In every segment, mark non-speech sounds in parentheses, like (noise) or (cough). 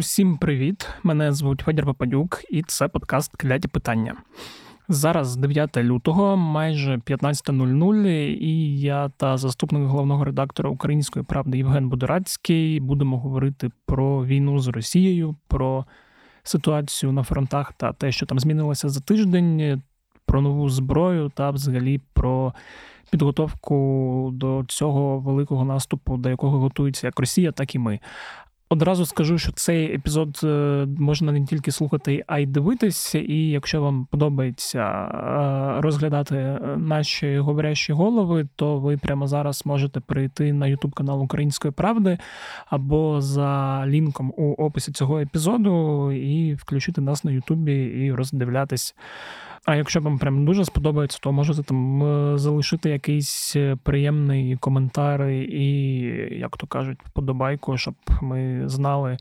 Усім привіт! Мене звуть Федір Попадюк, і це подкаст Кляті питання. Зараз 9 лютого, майже 15.00, і я та заступник головного редактора Української правди Євген Будорацький будемо говорити про війну з Росією, про ситуацію на фронтах та те, що там змінилося за тиждень, про нову зброю та взагалі про підготовку до цього великого наступу, до якого готується як Росія, так і ми. Одразу скажу, що цей епізод е, можна не тільки слухати, а й дивитися. І якщо вам подобається е, розглядати е, наші говорящі голови, то ви прямо зараз можете прийти на YouTube канал Української правди або за лінком у описі цього епізоду і включити нас на Ютубі і роздивлятись. А якщо вам прям дуже сподобається, то можете там залишити якийсь приємний коментар і, як то кажуть, вподобайку, щоб ми знали,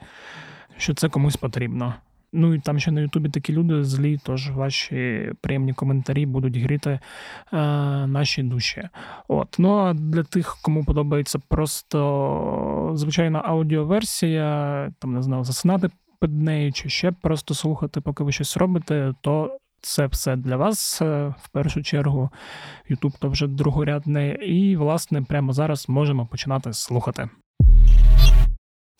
що це комусь потрібно. Ну і там ще на Ютубі такі люди злі, тож ваші приємні коментарі будуть гріти е, наші душі. От. Ну а для тих, кому подобається просто звичайна аудіоверсія, там не знаю, засинати під нею, чи ще просто слухати, поки ви щось робите, то це все для вас е, в першу чергу. Ютуб то вже другорядне, і, власне, прямо зараз можемо починати слухати.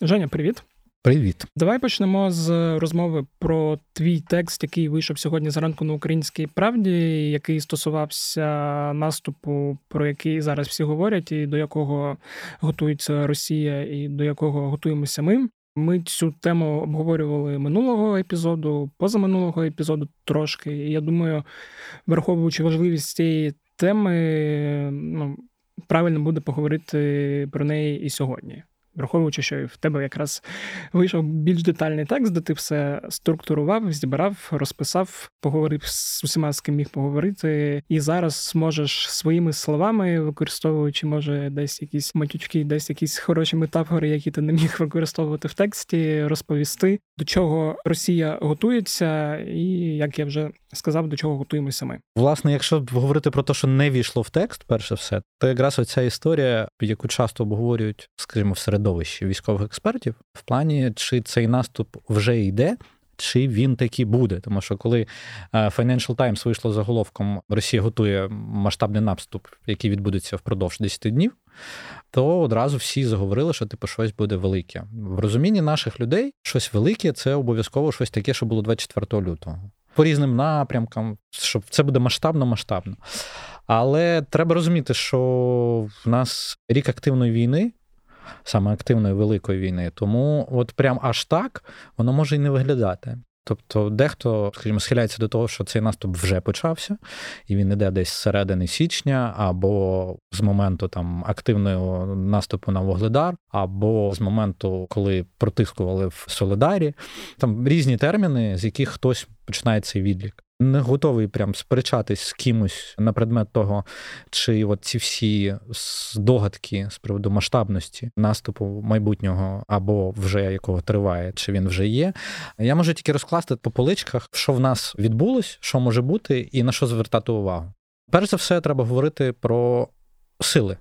Женя, привіт. Привіт. Давай почнемо з розмови про твій текст, який вийшов сьогодні зранку на українській правді, який стосувався наступу, про який зараз всі говорять, і до якого готується Росія, і до якого готуємося ми. Ми цю тему обговорювали минулого епізоду, позаминулого епізоду трошки. І я думаю, враховуючи важливість цієї теми, ну, правильно буде поговорити про неї і сьогодні враховуючи, що в тебе якраз вийшов більш детальний текст, де ти все структурував, зібрав, розписав, поговорив з усіма, з ким міг поговорити, і зараз зможеш своїми словами, використовуючи, може, десь якісь матючки, десь якісь хороші метафори, які ти не міг використовувати в тексті, розповісти, до чого Росія готується, і як я вже сказав, до чого готуємося ми. Власне, якщо говорити про те, що не війшло в текст, перше все, то якраз оця історія, яку часто обговорюють, скажімо, в середовищі військових експертів, в плані чи цей наступ вже йде. Чи він таки буде, тому що коли е, Financial Times вийшло заголовком Росія готує масштабний наступ, який відбудеться впродовж 10 днів, то одразу всі заговорили, що типу щось буде велике. В розумінні наших людей щось велике це обов'язково щось таке, що було 24 лютого по різним напрямкам, щоб це буде масштабно, масштабно. Але треба розуміти, що в нас рік активної війни. Саме активної великої війни, тому от прям аж так воно може і не виглядати. Тобто, дехто, скажімо, схиляється до того, що цей наступ вже почався, і він іде десь з середини січня, або з моменту там активного наступу на Вогледар, або з моменту, коли протискували в Солидарі. Там різні терміни, з яких хтось починає цей відлік не готовий прям сперечатись з кимось на предмет того, чи от ці всі здогадки з приводу масштабності наступу майбутнього або вже якого триває, чи він вже є. Я можу тільки розкласти по поличках, що в нас відбулось, що може бути, і на що звертати увагу. Перш за все, треба говорити про сили.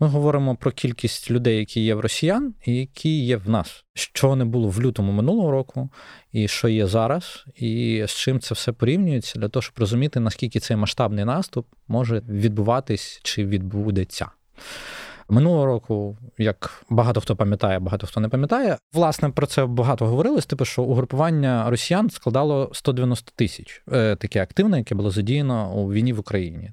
Ми говоримо про кількість людей, які є в росіян, і які є в нас, що не було в лютому минулого року, і що є зараз, і з чим це все порівнюється, для того, щоб розуміти, наскільки цей масштабний наступ може відбуватись чи відбудеться. Минулого року, як багато хто пам'ятає, багато хто не пам'ятає, власне про це багато говорилось. Типу, що угрупування росіян складало 190 тисяч е, таке активне, яке було задіяно у війні в Україні.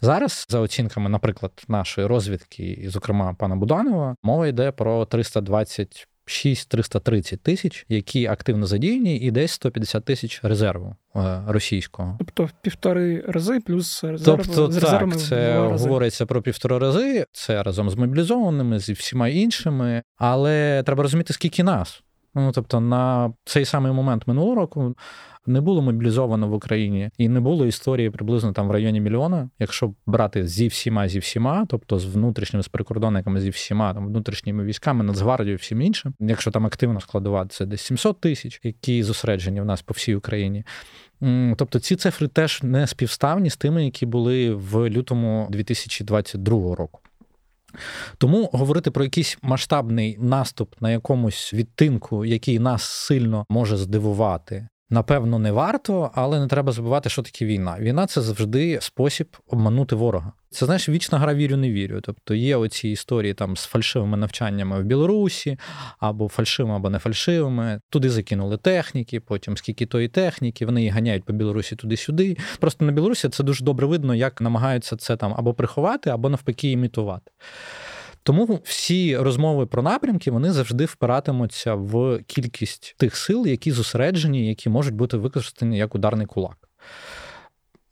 Зараз, за оцінками, наприклад, нашої розвідки, і, зокрема пана Буданова, мова йде про 320 6-330 тисяч, які активно задіяні, і десь 150 тисяч резерву е, російського. Тобто півтори рази плюс резерв, тобто, з так, це говориться про півтора рази. Це разом з мобілізованими, зі всіма іншими, але треба розуміти, скільки нас. Ну тобто, на цей самий момент минулого року не було мобілізовано в Україні і не було історії приблизно там в районі мільйона. Якщо брати зі всіма, зі всіма, тобто з внутрішніми з прикордонниками, зі всіма там внутрішніми військами, Нацгвардією, всім іншим, якщо там активно складувати, це десь 700 тисяч, які зосереджені в нас по всій Україні. Тобто ці цифри теж не співставні з тими, які були в лютому 2022 року. Тому говорити про якийсь масштабний наступ на якомусь відтинку, який нас сильно може здивувати, напевно, не варто, але не треба забувати, що таке війна. Війна це завжди спосіб обманути ворога. Це знаєш, вічна гра вірю, не вірю. Тобто є оці історії там з фальшивими навчаннями в Білорусі, або фальшивими, або не фальшивими. Туди закинули техніки, потім скільки тої техніки, вони її ганяють по Білорусі туди-сюди. Просто на Білорусі це дуже добре видно, як намагаються це там або приховати, або навпаки імітувати. Тому всі розмови про напрямки вони завжди впиратимуться в кількість тих сил, які зосереджені, які можуть бути використані як ударний кулак.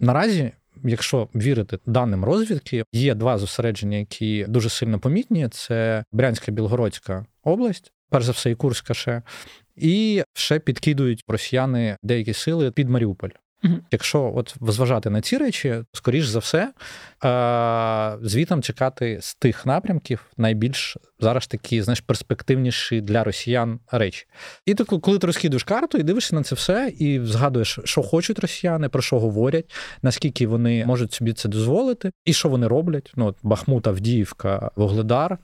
Наразі. Якщо вірити даним розвідки, є два зосередження, які дуже сильно помітні: це Брянська Білгородська область, перш за все, і Курська ще, і ще підкидують росіяни деякі сили під Маріуполь. Угу. Якщо от зважати на ці речі, скоріш за все, звітом чекати з тих напрямків найбільш зараз такі знаєш, перспективніші для росіян речі. І то, коли ти розкидуєш карту і дивишся на це все, і згадуєш, що хочуть росіяни, про що говорять, наскільки вони можуть собі це дозволити, і що вони роблять. Ну, от Бахмут, Авдіївка, Вогледар.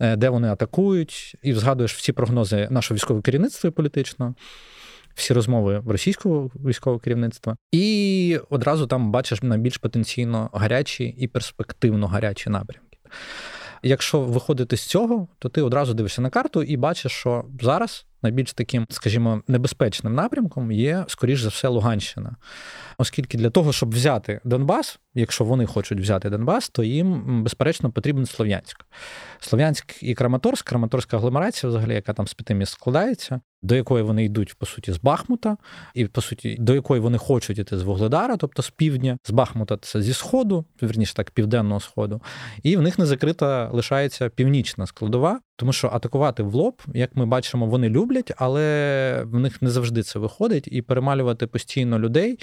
Е, де вони атакують, і згадуєш всі прогнози нашого військового керівництва політичного всі розмови російського військового керівництва, і одразу там бачиш найбільш потенційно гарячі і перспективно гарячі напрямки. Якщо виходити з цього, то ти одразу дивишся на карту і бачиш, що зараз найбільш таким, скажімо, небезпечним напрямком є, скоріш за все, Луганщина. Оскільки для того, щоб взяти Донбас, якщо вони хочуть взяти Донбас, то їм, безперечно, потрібен Слов'янськ. Слов'янськ і Краматорськ, Краматорська агломерація, взагалі, яка там з п'яти міст складається, до якої вони йдуть, по суті, з Бахмута, і по суті, до якої вони хочуть іти з Вугледара, тобто з півдня, з Бахмута це зі сходу, верніше так, південного сходу, і в них не закрита лишається північна складова, тому що атакувати в лоб, як ми бачимо, вони люблять, але в них не завжди це виходить. І перемалювати постійно людей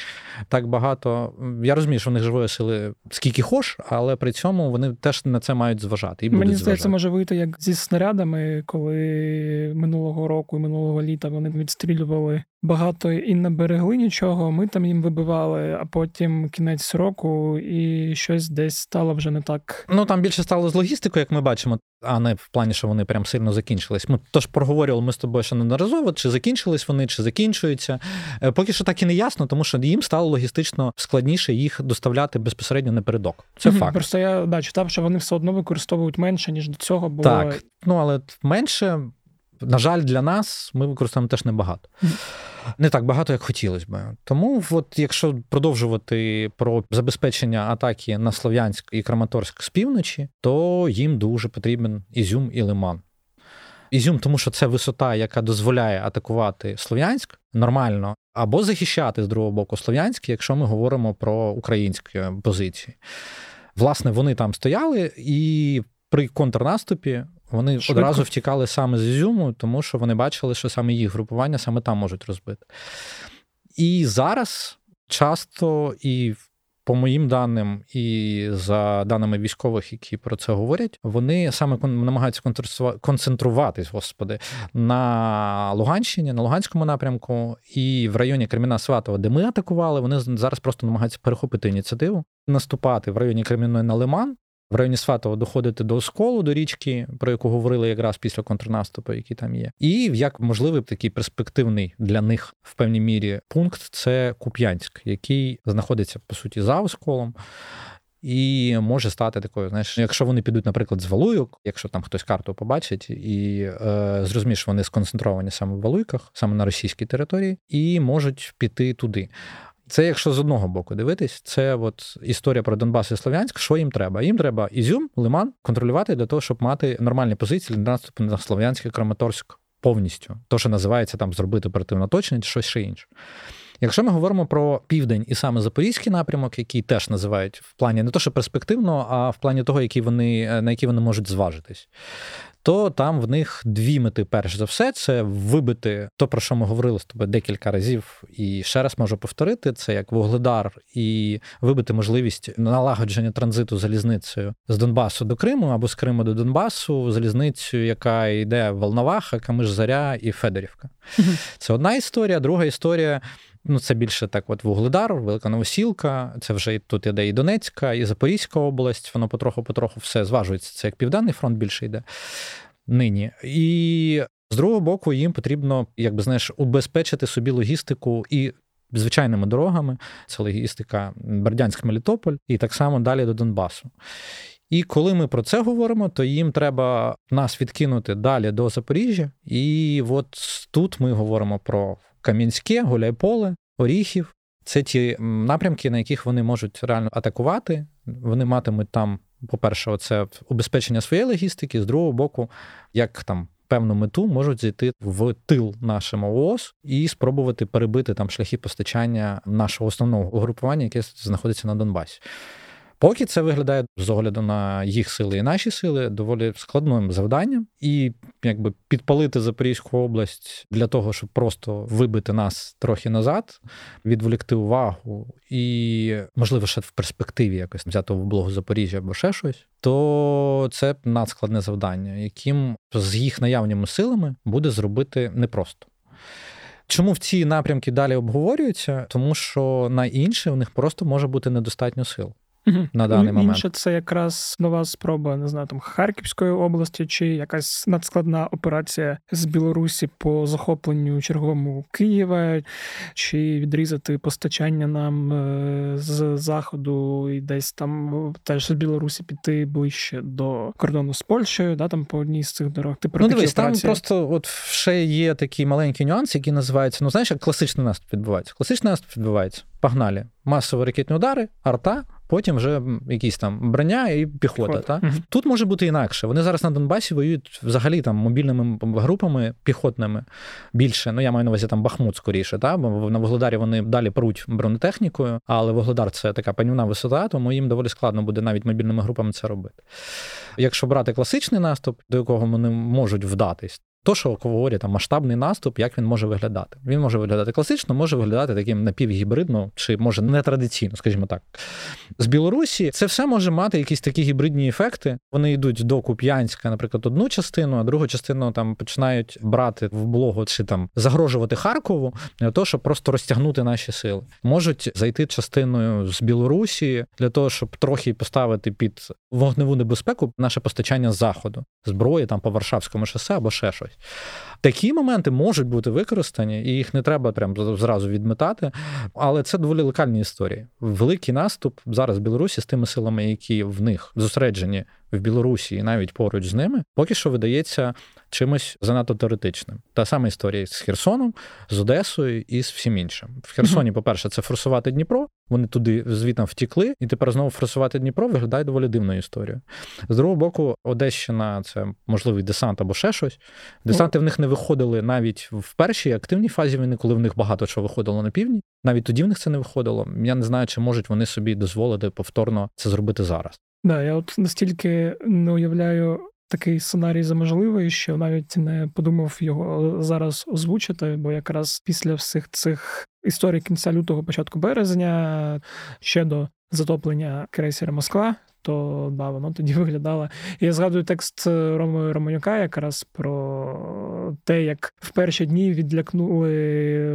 так багато. Я розумію, що в них живої сили скільки хош, але при цьому вони теж на це мають зважати. І Мені здається, може вийти як зі снарядами, коли минулого року і минулого літа вони відстрілювали багато і не берегли нічого. Ми там їм вибивали, а потім кінець року, і щось десь стало вже не так. Ну там більше стало з логістикою, як ми бачимо, а не в плані, що вони прям сильно закінчились. Ми тож проговорювали ми з тобою ще неодноразово, чи закінчились вони, чи закінчуються. Е, поки що так і не ясно, тому що їм стало логістично складніше їх доставляти безпосередньо напередок. Це mm факт. Просто я да, читав, що вони все одно використовують менше ніж до цього. Бо так, ну але менше. На жаль, для нас ми використовуємо теж небагато. Не так багато, як хотілося б. Тому, от якщо продовжувати про забезпечення атаки на Слов'янськ і Краматорськ з півночі, то їм дуже потрібен Ізюм і Лиман. Ізюм, тому що це висота, яка дозволяє атакувати Слов'янськ нормально, або захищати з другого боку Слов'янськ, якщо ми говоримо про українські позиції. Власне, вони там стояли, і при контрнаступі вони Швидко. одразу втікали саме з Ізюму, тому що вони бачили, що саме їх групування саме там можуть розбити. І зараз часто і. По моїм даним, і за даними військових, які про це говорять, вони саме намагаються концентруватись, господи, на Луганщині, на Луганському напрямку і в районі Креміна Сватова, де ми атакували, вони зараз просто намагаються перехопити ініціативу, наступати в районі Кремінної на Лиман в районі Сватова доходити до Осколу, до річки, про яку говорили якраз після контрнаступу, який там є. І як можливий такий перспективний для них в певній мірі пункт це Куп'янськ, який знаходиться по суті за Осколом. І може стати такою, знаєш, якщо вони підуть, наприклад, з Валуйок, якщо там хтось карту побачить, і е, зрозуміє, що вони сконцентровані саме в Валуйках, саме на російській території, і можуть піти туди. Це якщо з одного боку дивитись, це от історія про Донбас і Слов'янськ. Що їм треба? Їм треба Ізюм, Лиман контролювати для того, щоб мати нормальні позиції для наступу на Слов'янськ і Краматорськ повністю. То, що називається там зробити оперативно чи щось ще інше. Якщо ми говоримо про південь і саме запорізький напрямок, який теж називають в плані не то, що перспективно, а в плані того, які вони на які вони можуть зважитись, то там в них дві мети, перш за все, це вибити то, про що ми говорили з тобою декілька разів, і ще раз можу повторити: це як вугледар, і вибити можливість налагодження транзиту залізницею з Донбасу до Криму або з Криму до Донбасу, залізницею, яка йде Волноваха, Камиш Заря і Федорівка. Це одна історія. Друга історія Ну, це більше так, от Вугледар, Велика Новосілка, це вже тут іде і Донецька, і Запорізька область. Воно потроху-потроху все зважується. Це як Південний фронт більше йде нині. І з другого боку, їм потрібно, якби знаєш, убезпечити собі логістику і. Звичайними дорогами, це логістика Бердянськ-Мелітополь, і так само далі до Донбасу. І коли ми про це говоримо, то їм треба нас відкинути далі до Запоріжжя. І от тут ми говоримо про Кам'янське, Гуляйполе, Оріхів. Це ті напрямки, на яких вони можуть реально атакувати. Вони матимуть там, по-перше, оце убезпечення своєї логістики, з другого боку, як там. Певну мету можуть зайти в тил нашому ООС і спробувати перебити там шляхи постачання нашого основного угрупування, яке знаходиться на Донбасі. Поки це виглядає з огляду на їх сили і наші сили доволі складним завданням, і якби підпалити Запорізьку область для того, щоб просто вибити нас трохи назад, відволікти увагу, і, можливо, ще в перспективі якось взяти в облогу Запоріжжя або ще щось, то це надскладне завдання, яким з їх наявними силами буде зробити непросто. Чому в ці напрямки далі обговорюються? Тому що на інші у них просто може бути недостатньо сил угу. на даний Інше момент. Інше це якраз нова спроба, не знаю, там Харківської області, чи якась надскладна операція з Білорусі по захопленню черговому Києва, чи відрізати постачання нам е, з заходу і десь там теж з Білорусі піти ближче до кордону з Польщею, да, там по одній з цих дорог. Ти про ну, дивись, операції? там просто от ще є такий маленький нюанс, який називається: ну знаєш, як класичний наступ відбувається. Класичний наступ відбувається. Погнали. Масові ракетні удари, арта, потім вже якісь там броня і піхота. Та? Угу. Тут може бути інакше. Вони зараз на Донбасі воюють взагалі там мобільними групами піхотними більше. Ну я маю на увазі там Бахмут скоріше. Та? Бо на Вугледарі вони далі пруть бронетехнікою, але Вугледар це така панівна висота, тому їм доволі складно буде навіть мобільними групами це робити. Якщо брати класичний наступ, до якого вони можуть вдатись, то, що говорять, там масштабний наступ, як він може виглядати. Він може виглядати класично, може виглядати таким напівгібридно, чи може нетрадиційно, скажімо так. З Білорусі це все може мати якісь такі гібридні ефекти. Вони йдуть до Куп'янська, наприклад, одну частину, а другу частину там починають брати в блогу чи там загрожувати Харкову для того, щоб просто розтягнути наші сили. Можуть зайти частиною з Білорусі для того, щоб трохи поставити під вогневу небезпеку наше постачання з заходу, зброї там по Варшавському шосе або ще щось. Такі моменти можуть бути використані, і їх не треба прям зразу відметати. Але це доволі локальні історії. Великий наступ зараз в Білорусі з тими силами, які в них зосереджені в Білорусі і навіть поруч з ними, поки що видається чимось занадто теоретичним. Та сама історія з Херсоном, з Одесою і з всім іншим. В Херсоні, по-перше, це форсувати Дніпро. Вони туди звітом втікли, і тепер знову форсувати Дніпро виглядає доволі дивною історією. З другого боку, Одещина це можливий десант або ще щось. Десанти в них не виходили навіть в першій активній фазі війни, коли в них багато чого виходило на півдні. Навіть тоді в них це не виходило. Я не знаю, чи можуть вони собі дозволити повторно це зробити зараз. Да, я от настільки не уявляю такий сценарій за можливий, що навіть не подумав його зараз озвучити, бо якраз після всіх цих історій кінця лютого, початку березня, ще до затоплення крейсера Москва, то да, воно тоді (laughs) виглядало. Я згадую текст Роми Романюка якраз про те, як в перші дні відлякнули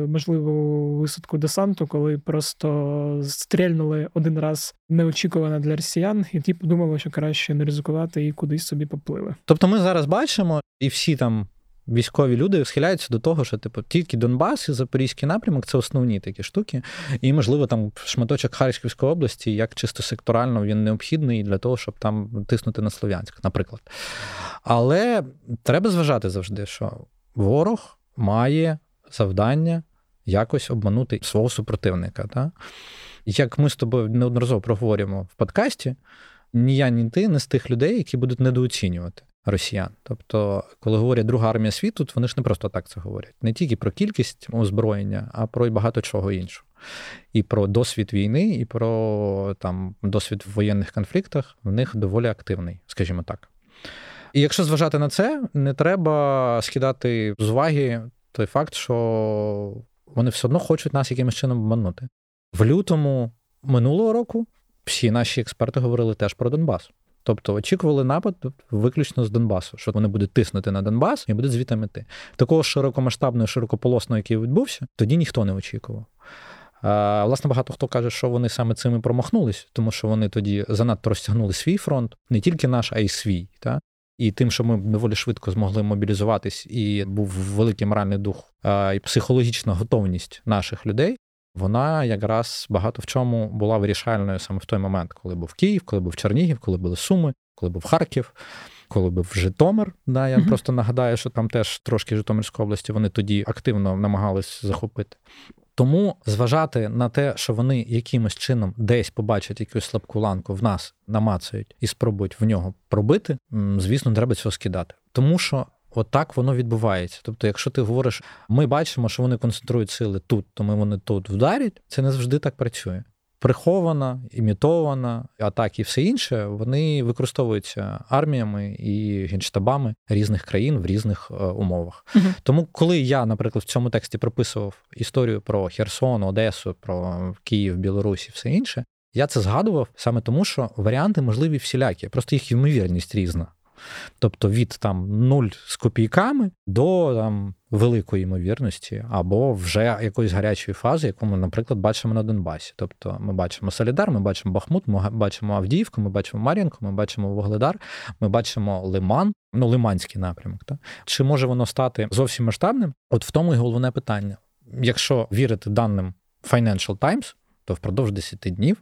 можливу висадку десанту, коли просто стрільнули один раз неочікувано для росіян, і ті подумали, що краще не ризикувати і кудись собі поплили. Тобто, ми зараз бачимо, і всі там військові люди схиляються до того, що типу тільки Донбас і Запорізький напрямок це основні такі штуки. І, можливо, там шматочок Харківської області, як чисто секторально він необхідний для того, щоб там тиснути на Слов'янськ, наприклад. Але треба зважати завжди, що ворог має завдання якось обманути свого супротивника. Та? Як ми з тобою неодноразово проговорюємо в подкасті, ні я, ні ти не з тих людей, які будуть недооцінювати росіян. Тобто, коли говорять друга армія світу, то вони ж не просто так це говорять. Не тільки про кількість озброєння, а про й багато чого іншого. І про досвід війни, і про там досвід в воєнних конфліктах в них доволі активний, скажімо так. І якщо зважати на це, не треба скидати з уваги той факт, що вони все одно хочуть нас якимось чином обманути. В лютому минулого року всі наші експерти говорили теж про Донбас. Тобто очікували напад виключно з Донбасу, що вони будуть тиснути на Донбас і будуть звідти мети. Такого широкомасштабного, широкополосного, який відбувся, тоді ніхто не очікував. А, Власне, багато хто каже, що вони саме цим і промахнулись, тому що вони тоді занадто розтягнули свій фронт, не тільки наш, а й свій. Та? І тим, що ми доволі швидко змогли мобілізуватись, і був великий моральний дух і психологічна готовність наших людей, вона якраз багато в чому була вирішальною саме в той момент, коли був Київ, коли був Чернігів, коли були Суми, коли був Харків, коли був Житомир. Да, Я mm-hmm. просто нагадаю, що там теж трошки Житомирської області вони тоді активно намагались захопити. Тому зважати на те, що вони якимось чином десь побачать якусь слабку ланку в нас, намацають і спробують в нього пробити, звісно, треба цього скидати. Тому що отак воно відбувається. Тобто, якщо ти говориш, ми бачимо, що вони концентрують сили тут, то ми вони тут вдарять, це не завжди так працює прихована, імітована атаки і все інше, вони використовуються арміями і генштабами різних країн в різних е, умовах. Угу. Тому, коли я, наприклад, в цьому тексті прописував історію про Херсон, Одесу, про Київ, Білорусь і все інше, я це згадував саме тому, що варіанти можливі всілякі, просто їх ймовірність різна. Тобто від там нуль з копійками до там великої ймовірності, або вже якоїсь гарячої фази, яку ми, наприклад, бачимо на Донбасі. Тобто ми бачимо Солідар, ми бачимо Бахмут, ми бачимо Авдіївку, ми бачимо Мар'їнку, ми бачимо Вогледар, ми бачимо Лиман, ну Лиманський напрямок. Так? Чи може воно стати зовсім масштабним? От в тому і головне питання. Якщо вірити даним Financial Times, то впродовж 10 днів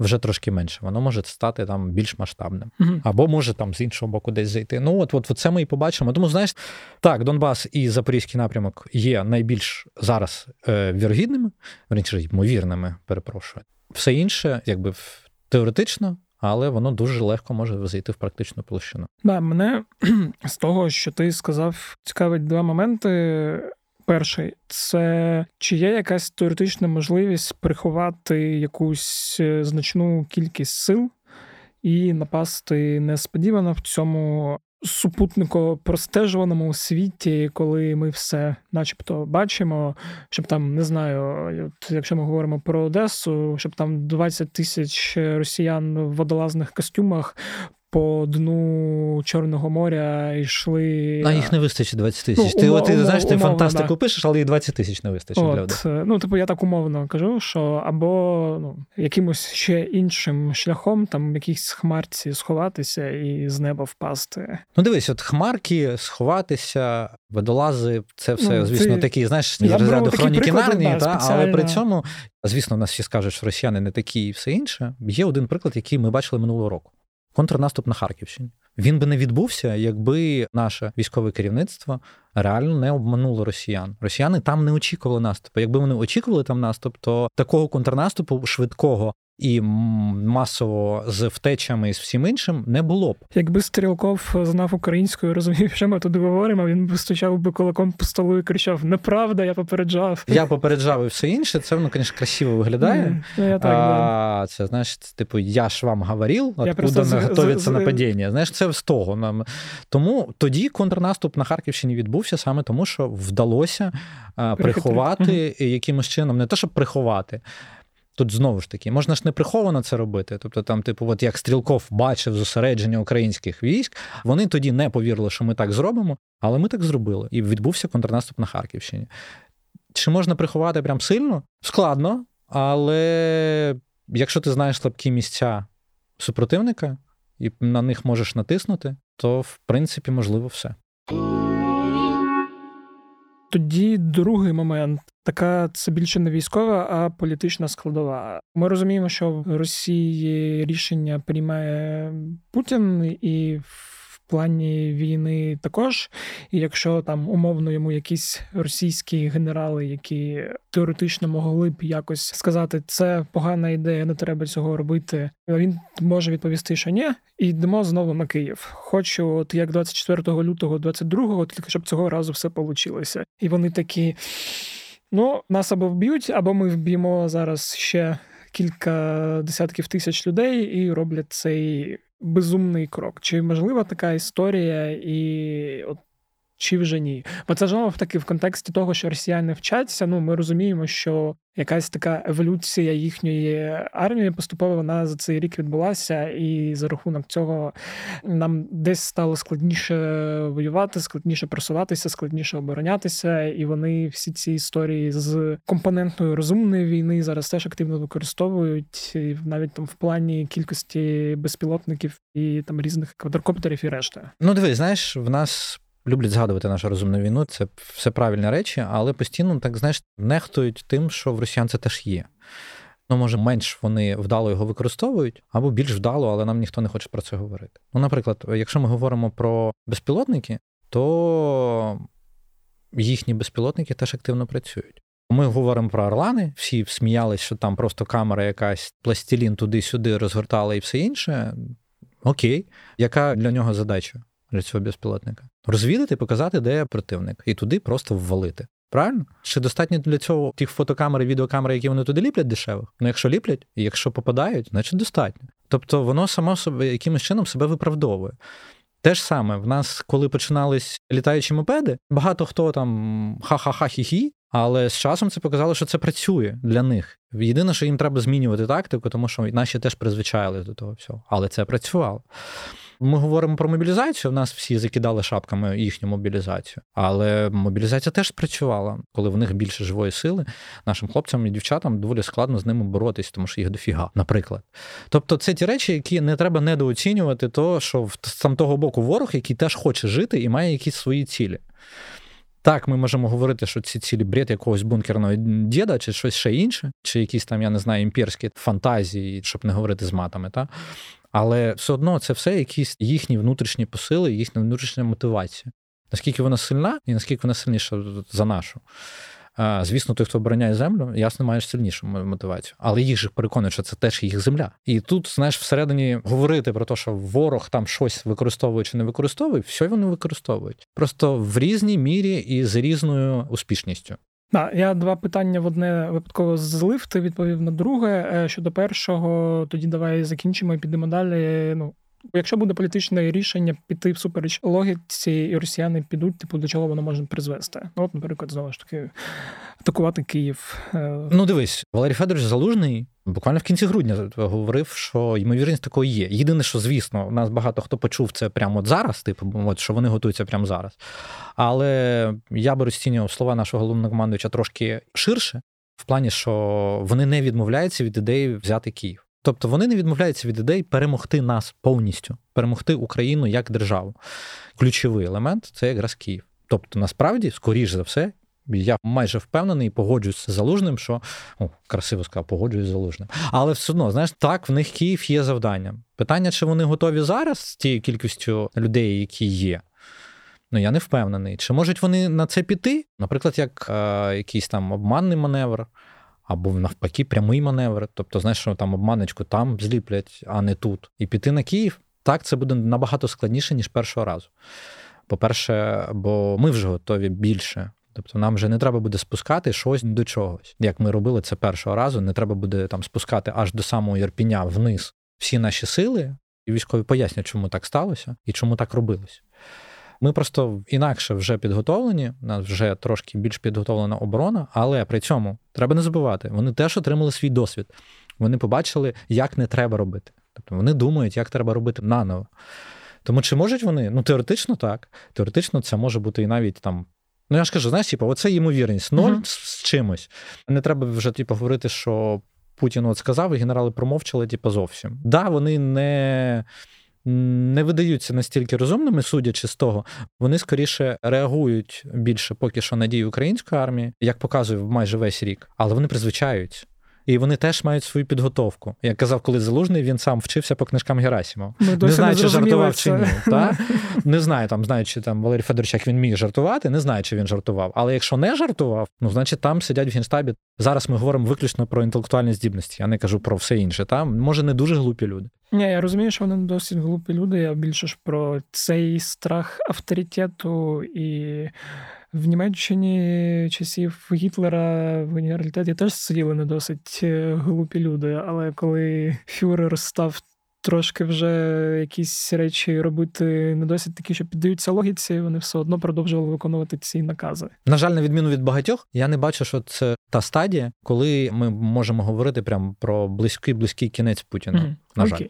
вже трошки менше, воно може стати там більш масштабним. uh Або може там з іншого боку десь зайти. Ну, от, от, от це ми і побачимо. Тому, знаєш, так, Донбас і Запорізький напрямок є найбільш зараз е, вірогідними, верніше, ймовірними, перепрошую. Все інше, якби теоретично. Але воно дуже легко може зайти в практичну площину. Да, мене (clears throat) з того, що ти сказав, цікавить два моменти. Перший це чи є якась теоретична можливість приховати якусь е, значну кількість сил і напасти несподівано в цьому супутнико простежуваному світі, коли ми все, начебто, бачимо, щоб там не знаю, от якщо ми говоримо про Одесу, щоб там 20 тисяч росіян в водолазних костюмах по дну Чорного моря йшли. А їх не вистачить 20 тисяч. Ну, ти умов, ти знаєш, ти умовно, фантастику да. пишеш, але і 20 тисяч не вистачить. От, для Ну, типу, я так умовно кажу, що або ну, якимось ще іншим шляхом, там в якійсь хмарці сховатися і з неба впасти. Ну, дивись, от хмарки, сховатися, водолази, це все, ну, звісно, ти... такі, знаєш, розряду хроніки Нарнії, та, але при цьому, звісно, нас всі скажуть, що росіяни не такі і все інше. Є один приклад, який ми бачили минулого року контрнаступ на Харківщині. Він би не відбувся, якби наше військове керівництво реально не обмануло росіян. Росіяни там не очікували наступу. Якби вони очікували там наступ, то такого контрнаступу швидкого і масово з втечами і з всім іншим не було б. Якби Стрілков знав українською, розумів, що ми туди говоримо, він би стучав би кулаком по столу і кричав: Неправда, я попереджав. Я попереджав і все інше. Це воно, звісно, красиво виглядає. Ну, я так, а, да. Це знаєш, типу, я ж вам говорив, откуда не готується нападіння. Знаєш, це з того нам. Тому тоді контрнаступ на Харківщині відбувся саме тому, що вдалося приховати якимось чином, не те, щоб приховати. Тут знову ж таки, можна ж не приховано це робити. Тобто, там, типу, от як Стрілков бачив зосередження українських військ, вони тоді не повірили, що ми так зробимо, але ми так зробили. І відбувся контрнаступ на Харківщині. Чи можна приховати прям сильно? Складно, але якщо ти знаєш слабкі місця супротивника і на них можеш натиснути, то в принципі можливо все. Тоді другий момент така це більше не військова, а політична складова. Ми розуміємо, що в Росії рішення приймає Путін і в плані війни також. І якщо там умовно йому якісь російські генерали, які теоретично могли б якось сказати, це погана ідея, не треба цього робити. Він може відповісти, що ні, і йдемо знову на Київ. Хочу, от як 24 лютого, 22-го, тільки щоб цього разу все получилося. І вони такі. Ну, нас або вб'ють, або ми вб'ємо зараз ще кілька десятків тисяч людей і роблять цей безумний крок. Чи можлива така історія, і от чи вже ні? Бо це знову таки в контексті того, що росіяни вчаться. Ну ми розуміємо, що якась така еволюція їхньої армії поступово вона за цей рік відбулася, і за рахунок цього нам десь стало складніше воювати, складніше просуватися, складніше оборонятися. І вони всі ці історії з компонентною розумної війни зараз теж активно використовують навіть там в плані кількості безпілотників і там різних квадрокоптерів і решта. Ну дивись, знаєш, в нас люблять згадувати нашу розумну війну, це все правильні речі, але постійно так знаєш, нехтують тим, що в росіян це теж є. Ну, може, менш вони вдало його використовують, або більш вдало, але нам ніхто не хоче про це говорити. Ну, наприклад, якщо ми говоримо про безпілотники, то їхні безпілотники теж активно працюють. Ми говоримо про Орлани, всі сміялись, що там просто камера якась пластилін туди-сюди розгортала і все інше. Окей, яка для нього задача для цього безпілотника? Розвідати, показати, де противник, і туди просто ввалити. Правильно? Чи достатньо для цього тих фотокамер і відеокамер, які вони туди ліплять дешевих? Ну, якщо ліплять, і якщо попадають, значить достатньо. Тобто воно само собі якимось чином себе виправдовує. Те ж саме, в нас, коли починались літаючі мопеди, багато хто там ха-ха-ха хі-хі, але з часом це показало, що це працює для них. Єдине, що їм треба змінювати тактику, тому що наші теж призвичайлись до того всього. Але це працювало. Ми говоримо про мобілізацію. У нас всі закидали шапками їхню мобілізацію, але мобілізація теж спрацювала, коли в них більше живої сили. Нашим хлопцям і дівчатам доволі складно з ними боротись, тому що їх дофіга, наприклад. Тобто, це ті речі, які не треба недооцінювати, то що з того боку ворог, який теж хоче жити і має якісь свої цілі. Так, ми можемо говорити, що ці цілі бред якогось бункерного діда, чи щось ще інше, чи якісь там, я не знаю, імперські фантазії, щоб не говорити з матами. Та? Але все одно це все якісь їхні внутрішні посили, їхня внутрішня мотивація. Наскільки вона сильна, і наскільки вона сильніша за нашу. Звісно, той, хто обороняє землю, ясно, маєш сильнішу мотивацію. Але їх же переконують, що це теж їх земля. І тут, знаєш, всередині говорити про те, що ворог там щось використовує чи не використовує, все вони використовують. Просто в різній мірі і з різною успішністю. Да, я два питання в одне випадково злив. Ти відповів на друге. Е, щодо першого, тоді давай закінчимо і підемо далі. Ну Якщо буде політичне рішення піти всупереч логіці, і росіяни підуть, типу до чого воно може призвести? Ну, от, наприклад, знову ж таки, атакувати Київ. Е, ну, дивись, Валерій Федорович Залужний буквально в кінці грудня говорив, що ймовірність такої є. Єдине, що звісно, у нас багато хто почув це прямо от зараз, типу, от що вони готуються прямо зараз. Але я би розцінював слова нашого головного командувача трошки ширше, в плані, що вони не відмовляються від ідеї взяти Київ. Тобто вони не відмовляються від ідей перемогти нас повністю, перемогти Україну як державу. Ключовий елемент це якраз Київ. Тобто, насправді, скоріш за все, я майже впевнений і погоджуюсь з залужним, що о, красиво сказав, погоджуюсь з залужним. Але все одно, знаєш, так в них Київ є завданням. Питання, чи вони готові зараз з тією кількістю людей, які є. Ну, я не впевнений. Чи можуть вони на це піти? Наприклад, як е, якийсь там обманний маневр, або навпаки прямий маневр. Тобто, знаєш, що там обманечку там зліплять, а не тут. І піти на Київ так це буде набагато складніше, ніж першого разу. По-перше, бо ми вже готові більше. Тобто нам вже не треба буде спускати щось до чогось. Як ми робили це першого разу, не треба буде там спускати аж до самого Єрпіня вниз всі наші сили, і військові пояснять, чому так сталося і чому так робилось. Ми просто інакше вже підготовлені, у нас вже трошки більш підготовлена оборона, але при цьому треба не забувати, вони теж отримали свій досвід. Вони побачили, як не треба робити. Тобто вони думають, як треба робити наново. Тому чи можуть вони? Ну, теоретично так. Теоретично це може бути і навіть там. Ну, я ж кажу, знаєш, типу, оце ймовірність, ноль uh-huh. з чимось. Не треба вже типу, говорити, що Путін от сказав, і генерали промовчали, типу, зовсім. Да, вони не не видаються настільки розумними, судячи з того, вони скоріше реагують більше поки що на дії української армії, як показує майже весь рік, але вони призвичаються і вони теж мають свою підготовку. Як казав, коли залужний, він сам вчився по книжкам Герасимова. Ми не знаю, чи жартував чи ні. Та? (laughs) Не знаю, там, знаючи там Валерій Федорович, як він міг жартувати, не знаю, чи він жартував. Але якщо не жартував, ну значить там сидять в генштабі. Зараз ми говоримо виключно про інтелектуальні здібності, я не кажу про все інше. Там може не дуже глупі люди. Ні, я розумію, що вони досить глупі люди. Я більше ж про цей страх авторитету і в Німеччині часів Гітлера в генералітеті теж сиділи не досить е, глупі люди, але коли фюрер став трошки вже якісь речі робити не досить такі, що піддаються логіці, вони все одно продовжували виконувати ці накази. На жаль, на відміну від багатьох, я не бачу, що це та стадія, коли ми можемо говорити прямо про близький близький кінець Путіна. Mm-hmm. На жаль.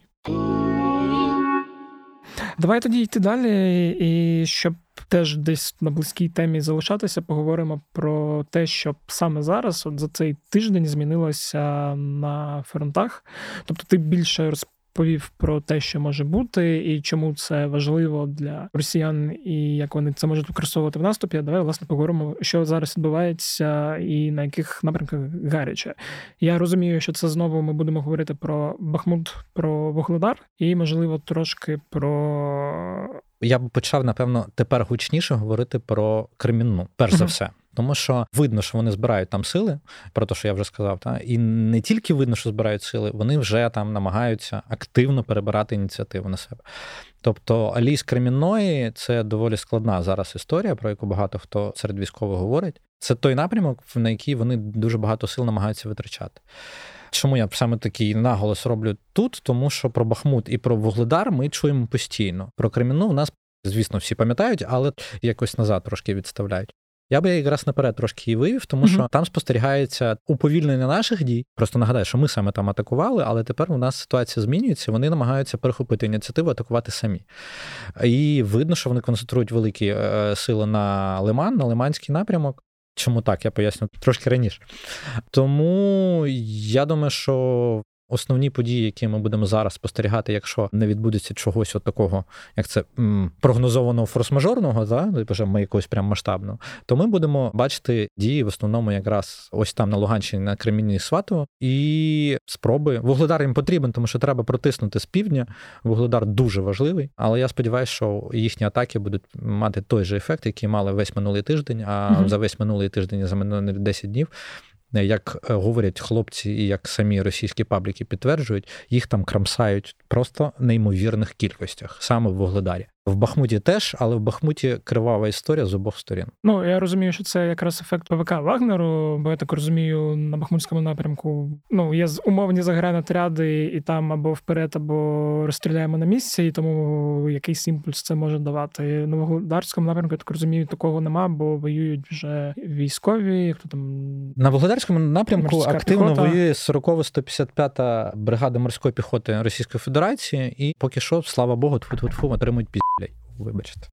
Давай тоді йти далі, і щоб теж десь на близькій темі залишатися, поговоримо про те, що саме зараз, от за цей тиждень, змінилося на фронтах. Тобто, ти більше розповів про те, що може бути, і чому це важливо для росіян, і як вони це можуть використовувати в наступі. Давай власне поговоримо, що зараз відбувається, і на яких напрямках гаряче. Я розумію, що це знову ми будемо говорити про Бахмут, про Вугледар, і можливо трошки про. Я б почав, напевно, тепер гучніше говорити про Кремінну, перш за все. Тому що видно, що вони збирають там сили, про те, що я вже сказав, та і не тільки видно, що збирають сили, вони вже там намагаються активно перебирати ініціативу на себе. Тобто Аліс Кремінної це доволі складна зараз історія, про яку багато хто серед військових говорить. Це той напрямок, на який вони дуже багато сил намагаються витрачати. Чому я саме такий наголос роблю тут? Тому що про Бахмут і про Вугледар ми чуємо постійно. Про Кремінну у нас, звісно, всі пам'ятають, але якось назад трошки відставляють. Я би якраз наперед трошки її вивів, тому що uh-huh. там спостерігається уповільнення наших дій. Просто нагадаю, що ми саме там атакували, але тепер у нас ситуація змінюється. Вони намагаються перехопити ініціативу, атакувати самі. І видно, що вони концентрують великі е, сили на Лиман, на Лиманський напрямок. Чому так? Я поясню трошки раніше. Тому я думаю, що Основні події, які ми будемо зараз спостерігати, якщо не відбудеться чогось от такого, як це м, прогнозованого форс-мажорного, да, типу, ми якогось прям масштабного, то ми будемо бачити дії в основному якраз ось там на Луганщині, на Кремінні Сватово, і спроби. Вугледар їм потрібен, тому що треба протиснути з півдня. Вугледар дуже важливий, але я сподіваюся, що їхні атаки будуть мати той же ефект, який мали весь минулий тиждень. А mm-hmm. за весь минулий тиждень, за минулі 10 днів як е, говорять хлопці, і як самі російські пабліки підтверджують, їх там крамсають просто неймовірних кількостях саме в Вугледарі. В Бахмуті теж, але в Бахмуті кривава історія з обох сторін. Ну я розумію, що це якраз ефект ПВК Вагнеру, бо я так розумію, на Бахмутському напрямку ну є умовні загранотряди, і там або вперед, або розстріляємо на місці, і тому якийсь імпульс це може давати. На Вугледарському напрямку я так розумію, такого нема, бо воюють вже військові. Хто там на Вугледарському напрямку активно піхота. воює 40-155 бригада морської піхоти Російської Федерації, і поки що, слава Богу, тфу-тфу-тфу, отримують пі вибачте.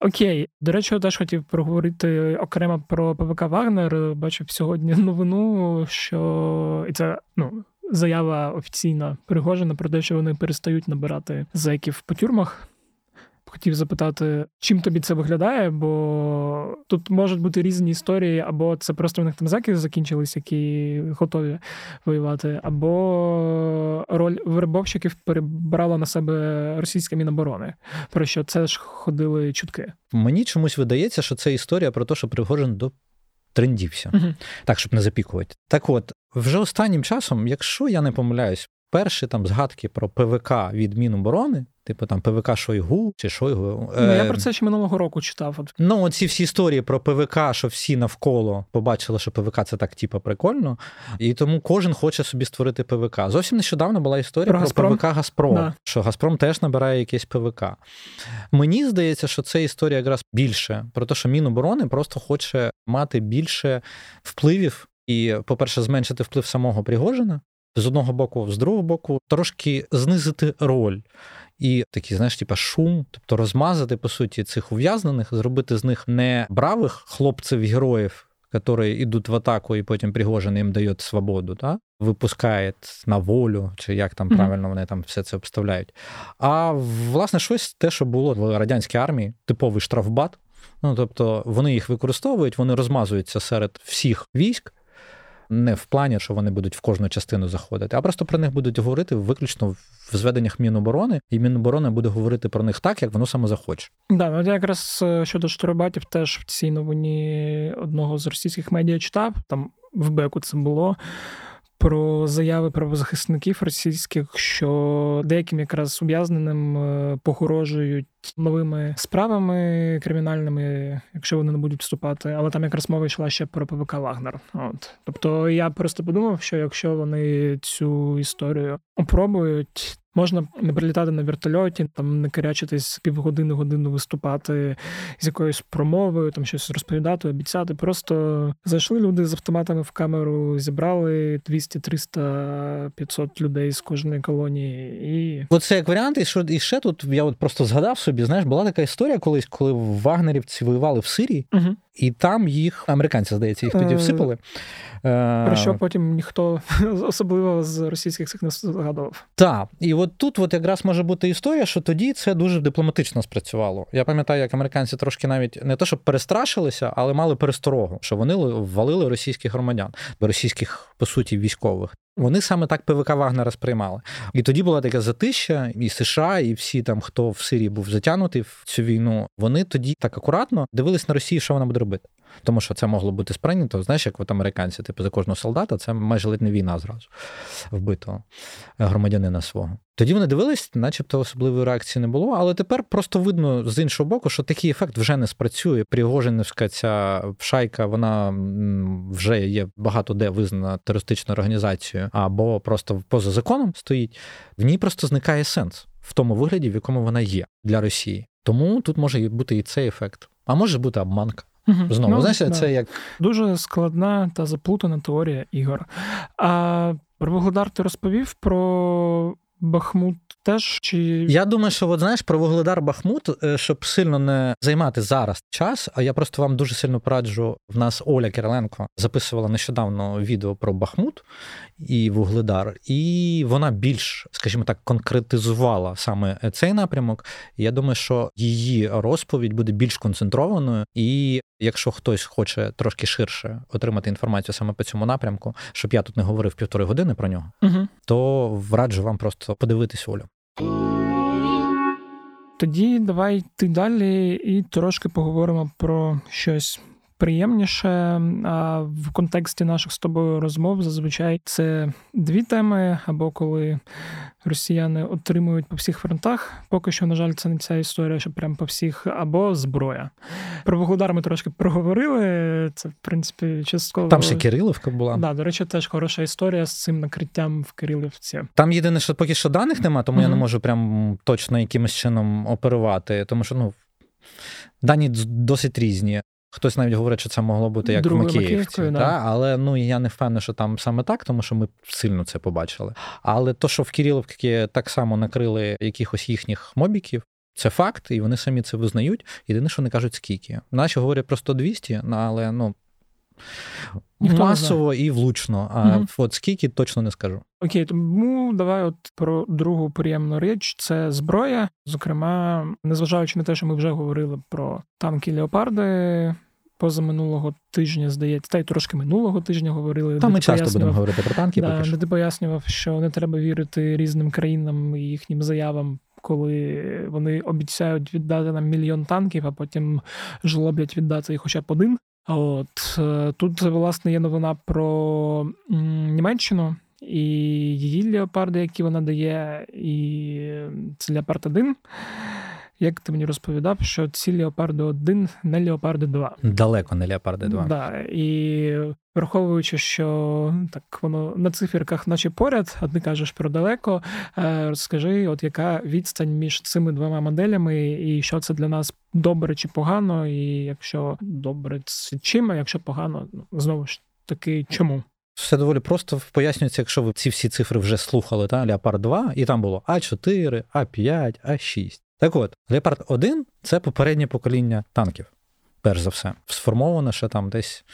Окей, до речі, я теж хотів проговорити окремо про ПВК Вагнер. Бачив сьогодні новину, що і це ну заява офіційна Пригожина про те, що вони перестають набирати зеків по тюрмах хотів запитати, чим тобі це виглядає, бо тут можуть бути різні історії, або це просто в них там заки закінчились, які готові воювати, або роль вербовщиків перебрала на себе російська міноборони, про що це ж ходили чутки. Мені чомусь видається, що це історія про те, що Пригожин до. Трендівся, uh-huh. так, щоб не запікувати. Так от, вже останнім часом, якщо я не помиляюсь, перші там згадки про ПВК від Міноборони Типу там ПВК Шойгу чи Шойгу. Ну, Я про це ще минулого року читав. Ну, ці всі історії про ПВК, що всі навколо побачили, що ПВК це так, типу, прикольно. І тому кожен хоче собі створити ПВК. Зовсім нещодавно була історія про, про ПВК Газпром, да. що Газпром теж набирає якесь ПВК. Мені здається, що це історія якраз більше про те, що Міноборони просто хоче мати більше впливів. І, по-перше, зменшити вплив самого Пригожина з одного боку, з другого боку, трошки знизити роль і такий, знаєш, типа шум, тобто розмазати по суті цих ув'язнених, зробити з них не бравих хлопців-героїв. які йдуть в атаку, і потім Пригожин їм дає свободу, да? випускає на волю, чи як там правильно вони там все це обставляють. А власне щось те, що було в радянській армії, типовий штрафбат. Ну тобто вони їх використовують, вони розмазуються серед всіх військ, не в плані, що вони будуть в кожну частину заходити, а просто про них будуть говорити виключно в зведеннях Міноборони, і Міноборони буде говорити про них так, як воно саме захоче. Да, ну якраз е, щодо штурбатів теж в цій новині одного з російських медіа читав там в Беку це було про заяви правозахисників російських, що деяким якраз ув'язненим е, погрожують новими справами кримінальними, якщо вони не будуть вступати. Але там якраз мова йшла ще про ПВК Вагнер. От тобто я просто подумав, що якщо вони цю історію опробують, Можна не прилітати на вертольоті, там не керячитись півгодини годину виступати з якоюсь промовою, там щось розповідати, обіцяти. Просто зайшли люди з автоматами в камеру, зібрали 200, 300, 500 людей з кожної колонії. І оце як варіант, і що і ще тут я от просто згадав собі. Знаєш, була така історія колись, коли вагнерівці воювали в Сирії. Угу. І там їх американці, здається, їх тоді е, всипали. Про що потім ніхто (laughs) особливо з російських цих не згадував. Так, і от тут от якраз може бути історія, що тоді це дуже дипломатично спрацювало. Я пам'ятаю, як американці трошки навіть не то, щоб перестрашилися, але мали пересторогу, що вони ввалили російських громадян, російських, по суті, військових. Вони саме так ПВК Вагнера сприймали. І тоді була така затища, і США, і всі там, хто в Сирії був затягнутий в цю війну, вони тоді так акуратно дивились на Росію, що вона буде робити. Тому що це могло бути сприйнято, знаєш, як от американці, типу за кожного солдата, це майже ледь не війна зразу вбитого громадянина свого. Тоді вони дивились, начебто особливої реакції не було, але тепер просто видно з іншого боку, що такий ефект вже не спрацює. Пригожинівська ця шайка, вона вже є багато де визнана терористичною організацією, або просто поза законом стоїть. В ній просто зникає сенс в тому вигляді, в якому вона є для Росії. Тому тут може бути і цей ефект, а може бути обманка. Угу. Знову ну, знаєш, да. це як дуже складна та заплутана теорія ігор. А про Вугледар ти розповів про Бахмут теж чи я думаю, що от знаєш про Вугледар Бахмут, е, щоб сильно не займати зараз час. А я просто вам дуже сильно пораджу. В нас Оля Кириленко записувала нещодавно відео про Бахмут і Вугледар, і вона більш, скажімо так, конкретизувала саме цей напрямок. Я думаю, що її розповідь буде більш концентрованою, і якщо хтось хоче трошки ширше отримати інформацію саме по цьому напрямку, щоб я тут не говорив півтори години про нього, угу. то враджу вам просто подивитись Олю. Тоді давай йти далі і трошки поговоримо про щось приємніше. А в контексті наших з тобою розмов зазвичай це дві теми, або коли росіяни отримують по всіх фронтах. Поки що, на жаль, це не ця історія, що прям по всіх, або зброя. Про Вугледар ми трошки проговорили. Це, в принципі, частково. Там ще Кирилівка була. Да, До речі, теж хороша історія з цим накриттям в Кирилівці. Там єдине, що поки що даних нема, тому mm-hmm. я не можу прям точно якимось чином оперувати, тому що ну. Дані досить різні. Хтось навіть говорить, що це могло бути як Другою в Макіївці, та? Да. але ну я не впевнений, що там саме так, тому що ми сильно це побачили. Але то, що в Кириловці так само накрили якихось їхніх мобіків, це факт, і вони самі це визнають. Єдине, що вони кажуть, скільки. Наші говорять про 100-200, але ну. Ніхто масово і влучно, а угу. от скільки точно не скажу. Окей, тому давай от про другу приємну річ це зброя. Зокрема, незважаючи на те, що ми вже говорили про танки Леопарди, позаминулого тижня, здається, та й трошки минулого тижня говорили. Та ми часто будемо говорити про танки. Да, поки що. ти пояснював, що не треба вірити різним країнам і їхнім заявам. Коли вони обіцяють віддати нам мільйон танків, а потім жлоблять віддати їх хоча б один. От е, тут власне є новина про Німеччину і її леопарди, які вона дає, і це Леопард 1. Як ти мені розповідав, що ці Леопарди 1 не Леопарди 2. Далеко не Леопарди 2. Да, І враховуючи, що так воно на циферках, наче поряд, а ти кажеш про далеко. Е, розкажи, от яка відстань між цими двома моделями, і що це для нас добре чи погано, і якщо добре, це чим, а якщо погано, ну, знову ж таки, чому? Все доволі просто пояснюється, якщо ви ці всі цифри вже слухали, та Леопард 2, і там було А4, А5, А6. Так от, Леопард 1 це попереднє покоління танків, перш за все. Сформовано ще там десь.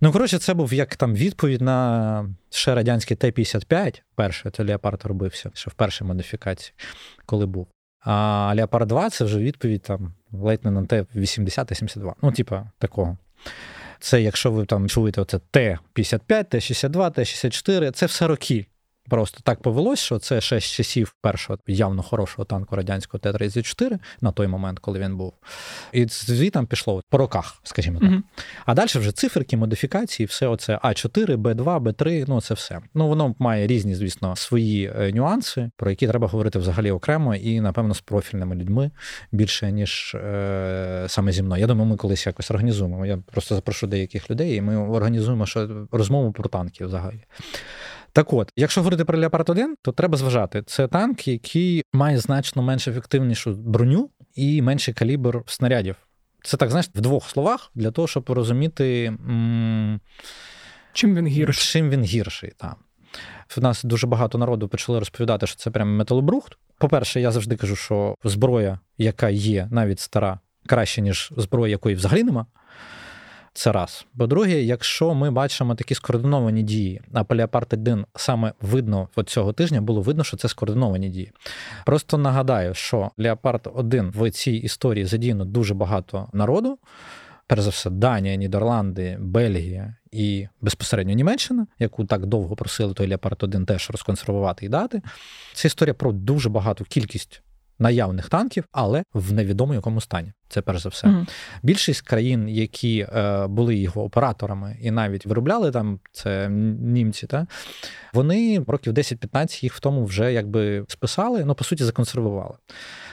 Ну, коротше, це був як там відповідь на ще радянський Т-55. Перше, це Леопард робився, ще в першій модифікації, коли був. А Леопард 2 це вже відповідь там на Т-80-72. Ну, типа, такого. Це якщо ви там чуєте, оце Т-55, Т-62, Т-64, це все роки. Просто так повелось, що це ще з часів першого явно хорошого танку радянського Т-34 на той момент, коли він був. І звітом пішло по роках, скажімо так. Uh-huh. А далі вже циферки, модифікації, все оце А4, Б2, Б3, ну це все. Ну воно має різні, звісно, свої е, нюанси, про які треба говорити взагалі окремо і, напевно, з профільними людьми більше, ніж е, саме зі мною. Я думаю, ми колись якось організуємо. Я просто запрошу деяких людей, і ми організуємо що розмову про танки взагалі. Так от, якщо говорити про Леопард 1, то треба зважати. Це танк, який має значно менш ефективнішу броню і менший калібр снарядів. Це так, знаєш, в двох словах для того, щоб розуміти, м- чим він гірший. Чим він гірший, так. В нас дуже багато народу почали розповідати, що це прямо металобрухт. По-перше, я завжди кажу, що зброя, яка є, навіть стара, краще, ніж зброя, якої взагалі нема. Це раз. По-друге, якщо ми бачимо такі скоординовані дії, а по Леопард 1 саме видно от цього тижня, було видно, що це скоординовані дії. Просто нагадаю, що Леопард 1 в цій історії задіяно дуже багато народу. Перш за все, Данія, Нідерланди, Бельгія і безпосередньо Німеччина, яку так довго просили той Леопард 1 теж розконсервувати і дати. Це історія про дуже багату кількість наявних танків, але в невідомо якому стані. Це перш за все. Mm-hmm. Більшість країн, які е, були його операторами і навіть виробляли там це німці, та вони років 10-15 їх в тому вже якби списали, ну по суті законсервували.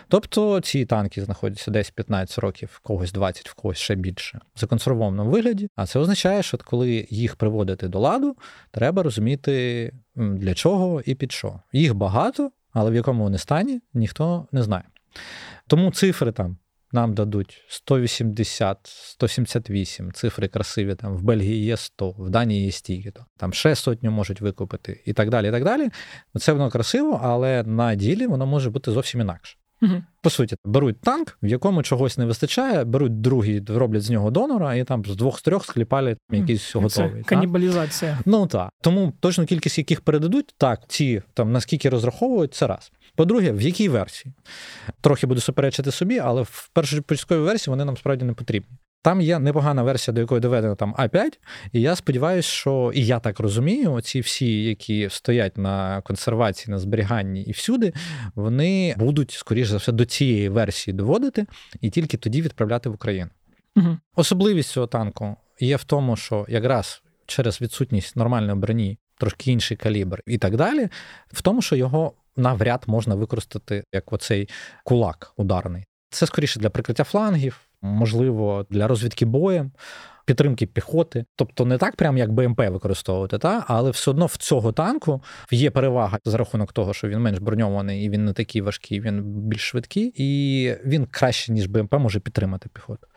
Тобто ці танки знаходяться десь 15 років, в когось 20, в когось ще більше в законсервованому вигляді. А це означає, що коли їх приводити до ладу, треба розуміти для чого і під що. Їх багато але в якому вони стані, ніхто не знає. Тому цифри там нам дадуть 180, 178, цифри красиві, там в Бельгії є 100, в Данії є стільки, там ще сотню можуть викупити і так далі. і так далі. Це воно красиво, але на ділі воно може бути зовсім інакше. Угу. По суті, беруть танк, в якому чогось не вистачає, беруть другий, роблять з нього донора, і там з двох з трьох скліпалять якийсь Це готовий. Канібалізація. Так? Ну так. Тому точну кількість яких передадуть, так, ці там наскільки розраховують, це раз. По-друге, в якій версії? Трохи буду суперечити собі, але в першопочатковій версії вони нам справді не потрібні. Там є непогана версія, до якої доведено там А5, і я сподіваюся, що і я так розумію, ці всі, які стоять на консервації, на зберіганні і всюди, вони будуть, скоріш за все, до цієї версії доводити і тільки тоді відправляти в Україну. Угу. Особливість цього танку є в тому, що якраз через відсутність нормальної броні, трошки інший калібр і так далі, в тому, що його навряд можна використати як оцей кулак ударний. Це скоріше для прикриття флангів можливо, для розвідки боєм. Підтримки піхоти, тобто не так, прям як БМП використовувати, та але все одно в цього танку є перевага за рахунок того, що він менш броньований і він не такий важкий, він більш швидкий, і він краще ніж БМП може підтримати піхоту.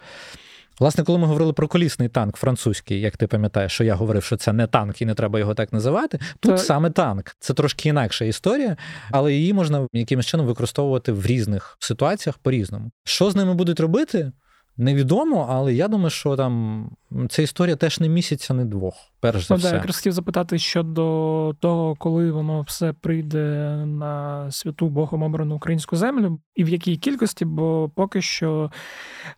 Власне, коли ми говорили про колісний танк французький, як ти пам'ятаєш, що я говорив, що це не танк і не треба його так називати. Тут так. саме танк. Це трошки інакша історія, але її можна якимось чином використовувати в різних ситуаціях по-різному. Що з ними будуть робити? Невідомо, але я думаю, що там ця історія теж не місяця, не двох. Перш за ну, все. Я якраз хотів запитати щодо того, коли воно все прийде на святу Богом обрану українську землю, і в якій кількості, бо поки що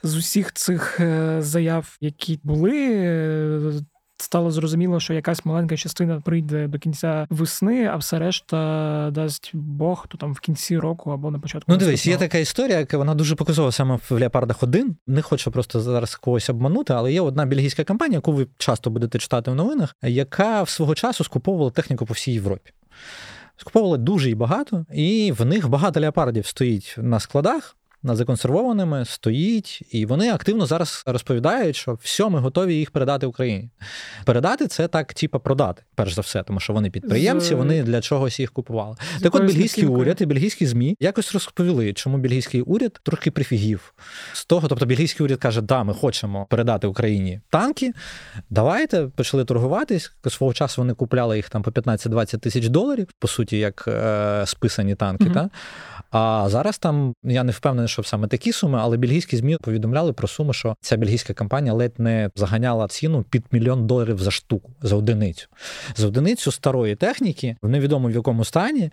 з усіх цих е, заяв, які були, стало зрозуміло, що якась маленька частина прийде до кінця весни, а все решта дасть Бог то там в кінці року або на початку. Ну, дивись, є така історія, яка вона дуже показова саме в Леопардах 1. Не хочу просто зараз когось обманути, але є одна бельгійська компанія, яку ви часто будете читати в новинах, яка в свого часу скуповувала техніку по всій Європі. Скуповували дуже і багато, і в них багато леопардів стоїть на складах законсервованими стоїть, і вони активно зараз розповідають, що все, ми готові їх передати Україні. Передати це так, типа продати, перш за все, тому що вони підприємці, вони для чогось їх купували. З так, от бельгійський уряд і бельгійські змі якось розповіли, чому бельгійський уряд трохи прифігів з того. Тобто, бельгійський уряд каже, да, ми хочемо передати Україні танки. Давайте почали торгуватись. Свого часу вони купляли їх там по 15-20 тисяч доларів, по суті, як е, списані танки. Mm-hmm. Та? А зараз там я не впевнений, що саме такі суми, але бельгійські змі повідомляли про суму, що ця бельгійська компанія ледь не заганяла ціну під мільйон доларів за штуку за одиницю. За одиницю старої техніки в невідомо в якому стані,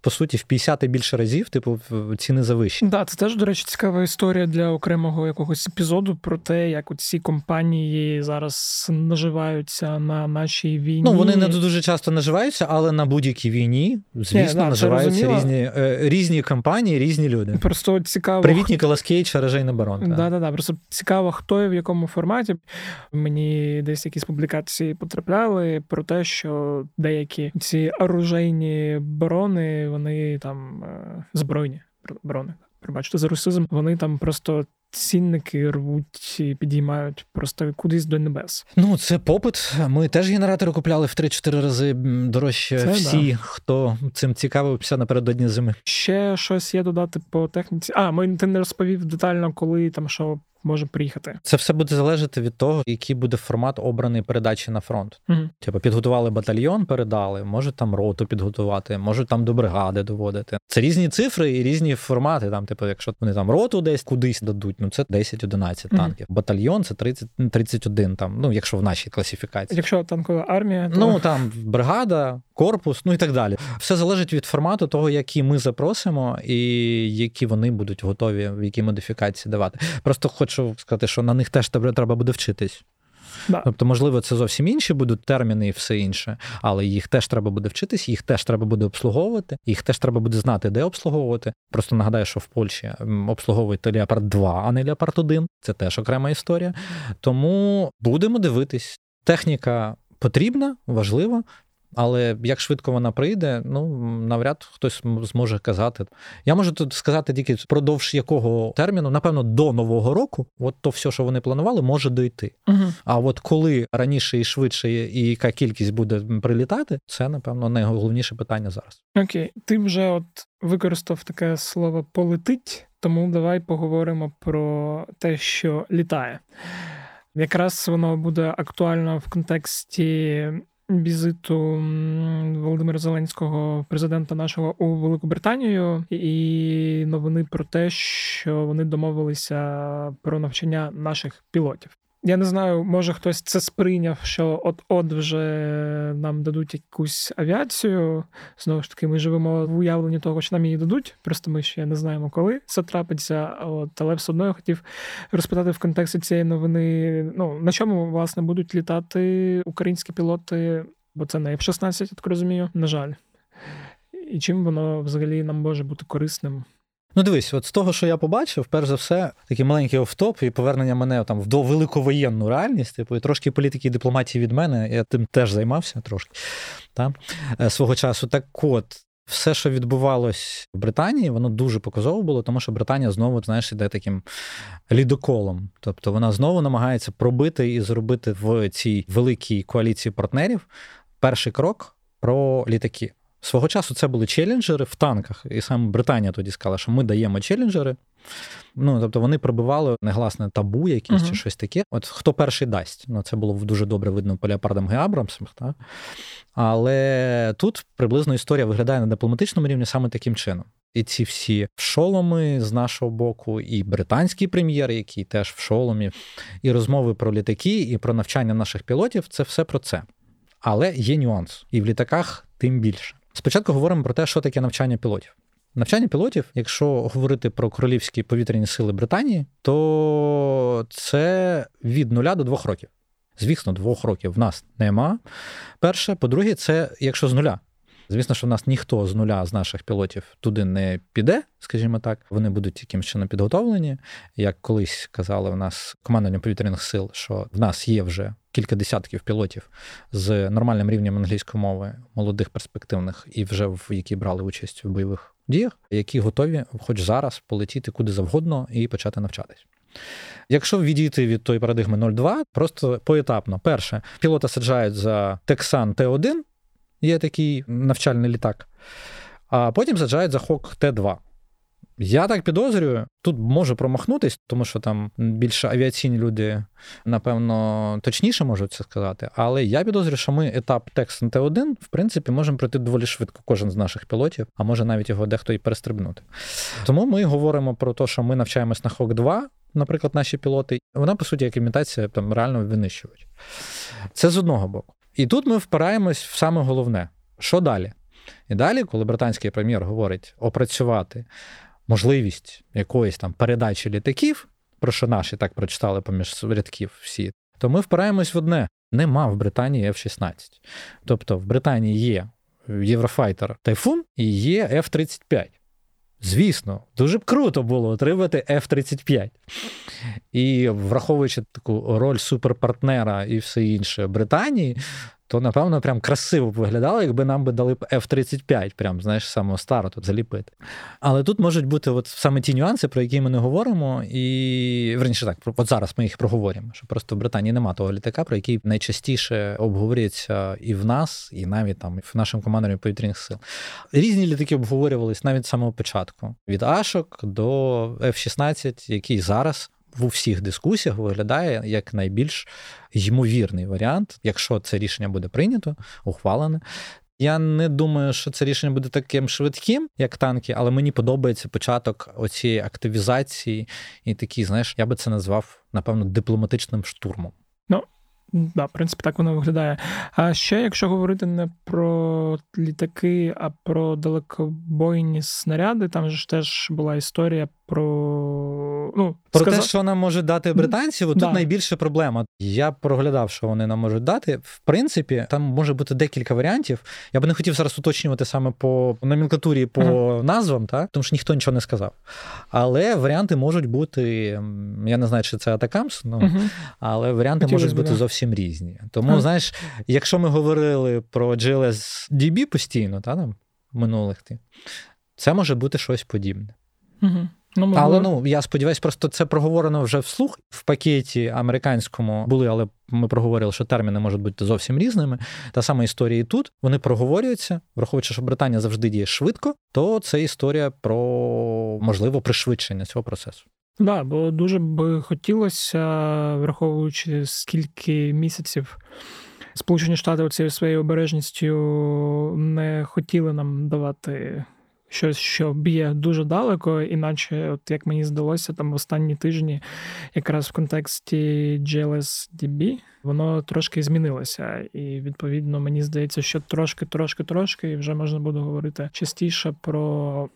по суті, в 50 і більше разів, типу, ціни завищені. Да, це теж, до речі, цікава історія для окремого якогось епізоду про те, як ці компанії зараз наживаються на нашій війні. Ну вони не дуже часто наживаються, але на будь-якій війні, звісно, yeah, наживаються різні е, різні компанії, різні люди. Просто цікаво. Привіт, Ніколас Кейдж, Оружейный барон. Да, да, да. Просто цікаво, хто і в якому форматі. Мені десь якісь публікації потрапляли про те, що деякі ці оружейні барони, вони там е, збройні барони. Пробачте за русизм, вони там просто цінники рвуть і підіймають просто кудись до небес. Ну це попит. Ми теж генератори купляли в 3-4 рази дорожче. Це, Всі, да. хто цим цікавився напередодні зими. Ще щось є додати по техніці. А ми ти не розповів детально, коли там що може приїхати. Це все буде залежати від того, який буде формат обраний передачі на фронт. Угу. Типу, підготували батальйон, передали, можуть там роту підготувати, можуть там до бригади доводити. Це різні цифри і різні формати. Там, типу, якщо вони там роту десь кудись дадуть, ну це 10-11 угу. танків. Батальйон це 30, 31 там, ну якщо в нашій класифікації. Якщо танкова армія, то... ну там бригада, корпус, ну і так далі. Все залежить від формату того, які ми запросимо, і які вони будуть готові в якій модифікації давати. Просто хочу сказати, що на них теж треба буде вчитись. Да. Тобто, можливо, це зовсім інші будуть терміни і все інше, але їх теж треба буде вчитись, їх теж треба буде обслуговувати, їх теж треба буде знати, де обслуговувати. Просто нагадаю, що в Польщі обслуговують Леопард 2, а не Леопард 1. Це теж окрема історія. Тому будемо дивитись. Техніка потрібна, важлива. Але як швидко вона прийде, ну навряд хтось зможе казати. Я можу тут сказати тільки впродовж якого терміну, напевно, до нового року, от то все, що вони планували, може дойти. Угу. А от коли раніше і швидше, і яка кількість буде прилітати, це напевно найголовніше питання зараз. Окей, ти вже от використав таке слово полетить, тому давай поговоримо про те, що літає. Якраз воно буде актуально в контексті візиту Володимира Зеленського, президента нашого у Велику Британію, і новини про те, що вони домовилися про навчання наших пілотів. Я не знаю, може хтось це сприйняв, що от-от вже нам дадуть якусь авіацію. Знову ж таки, ми живемо в уявленні того, що нам її дадуть. Просто ми ще не знаємо, коли це трапиться. От, Але все одно я хотів розпитати в контексті цієї новини: ну на чому власне будуть літати українські пілоти, бо це не F-16, я так розумію. На жаль. І чим воно взагалі нам може бути корисним? Ну, дивись, от з того, що я побачив, перш за все, такий маленький офтоп і повернення мене там в довеликовоєнну реальність, типу, і трошки політики і дипломатії від мене. Я тим теж займався трошки та, е, свого часу. Так от. Все, що відбувалось в Британії, воно дуже показово було, тому що Британія знову, знаєш, іде таким лідоколом. Тобто вона знову намагається пробити і зробити в цій великій коаліції партнерів перший крок про літаки. Свого часу це були челенджери в танках, і саме Британія тоді сказала, що ми даємо челенджери. Ну, тобто вони пробивали негласне табу, якесь uh-huh. чи щось таке. От хто перший дасть? Ну, це було дуже добре видно по Леопардам Абрамсам. Так? Але тут приблизно історія виглядає на дипломатичному рівні саме таким чином. І ці всі шоломи з нашого боку, і британський прем'єр, який теж в шоломі, і розмови про літаки, і про навчання наших пілотів це все про це. Але є нюанс, і в літаках тим більше. Спочатку говоримо про те, що таке навчання пілотів. Навчання пілотів, якщо говорити про королівські повітряні сили Британії, то це від нуля до двох років. Звісно, двох років в нас нема. Перше, по-друге, це якщо з нуля. Звісно, що в нас ніхто з нуля з наших пілотів туди не піде, скажімо так. Вони будуть якимось чином підготовлені. Як колись казали в нас командування повітряних сил, що в нас є вже кілька десятків пілотів з нормальним рівнем англійської мови, молодих перспективних, і вже в які брали участь в бойових діях, які готові, хоч зараз, полетіти куди завгодно і почати навчатись. Якщо відійти від тої парадигми 0,2, просто поетапно. Перше, пілота саджають за Texan Т1, є такий навчальний літак, а потім саджають за Hawk Т2. Я так підозрюю, тут можу промахнутись, тому що там більше авіаційні люди, напевно, точніше можуть це сказати. Але я підозрюю, що ми етап текст Т1, в принципі, можемо пройти доволі швидко, кожен з наших пілотів, а може навіть його дехто і перестрибнути. Тому ми говоримо про те, що ми навчаємось на Хок 2 наприклад, наші пілоти. Вона, по суті, як імітація там реально винищувач. Це з одного боку. І тут ми впираємось в саме головне: що далі? І далі, коли британський прем'єр говорить опрацювати можливість якоїсь там передачі літаків, про що наші так прочитали поміж рядків всі, то ми впираємось в одне: нема в Британії F-16. Тобто в Британії є Єврофайтер Тайфун і є F-35. Звісно, дуже б круто було отримати F-35. І враховуючи таку роль суперпартнера і все інше Британії, то напевно прям красиво б виглядало, якби нам би дали б F-35, прям, знаєш, самого стару тут заліпити. Але тут можуть бути от саме ті нюанси, про які ми не говоримо, і верніше так, от зараз ми їх проговоримо. Що просто в Британії нема того літака, про який найчастіше обговорюється і в нас, і навіть там в нашому командуванні повітряних сил. Різні літаки обговорювались навіть з самого початку: від Ашок до F-16, який зараз в усіх дискусіях виглядає як найбільш ймовірний варіант, якщо це рішення буде прийнято, ухвалене. Я не думаю, що це рішення буде таким швидким, як танки, але мені подобається початок оцієї активізації і такий, знаєш, я би це назвав, напевно, дипломатичним штурмом. Ну, Да, в принципі, так воно виглядає. А ще, якщо говорити не про літаки, а про далекобойні снаряди, там ж теж була історія про ну, про сказав... те, що нам можуть дати британці, тут да. найбільша проблема. Я проглядав, що вони нам можуть дати. В принципі, там може бути декілька варіантів. Я би не хотів зараз уточнювати саме по номенклатурі, по uh-huh. назвам, так? тому що ніхто нічого не сказав. Але варіанти можуть бути. Я не знаю, чи це Атакамс, ну, uh-huh. але варіанти Хотілось можуть бути да. зовсім різні. Тому, uh-huh. знаєш, якщо ми говорили про GLS DB постійно, та, там, минулих, це може бути щось подібне. Угу. Ну, Але ну я сподіваюся, просто це проговорено вже вслух в пакеті американському були, але ми проговорили, що терміни можуть бути зовсім різними. Та сама історія і тут вони проговорюються, враховуючи, що Британія завжди діє швидко, то це історія про можливо пришвидшення цього процесу. Так, да, бо дуже б хотілося, враховуючи скільки місяців. Сполучені Штати оцією своєю обережністю не хотіли нам давати щось, що б'є дуже далеко, іначе, от як мені здалося, там в останні тижні, якраз в контексті GLSDB, воно трошки змінилося. І відповідно мені здається, що трошки, трошки, трошки, і вже можна буде говорити частіше про.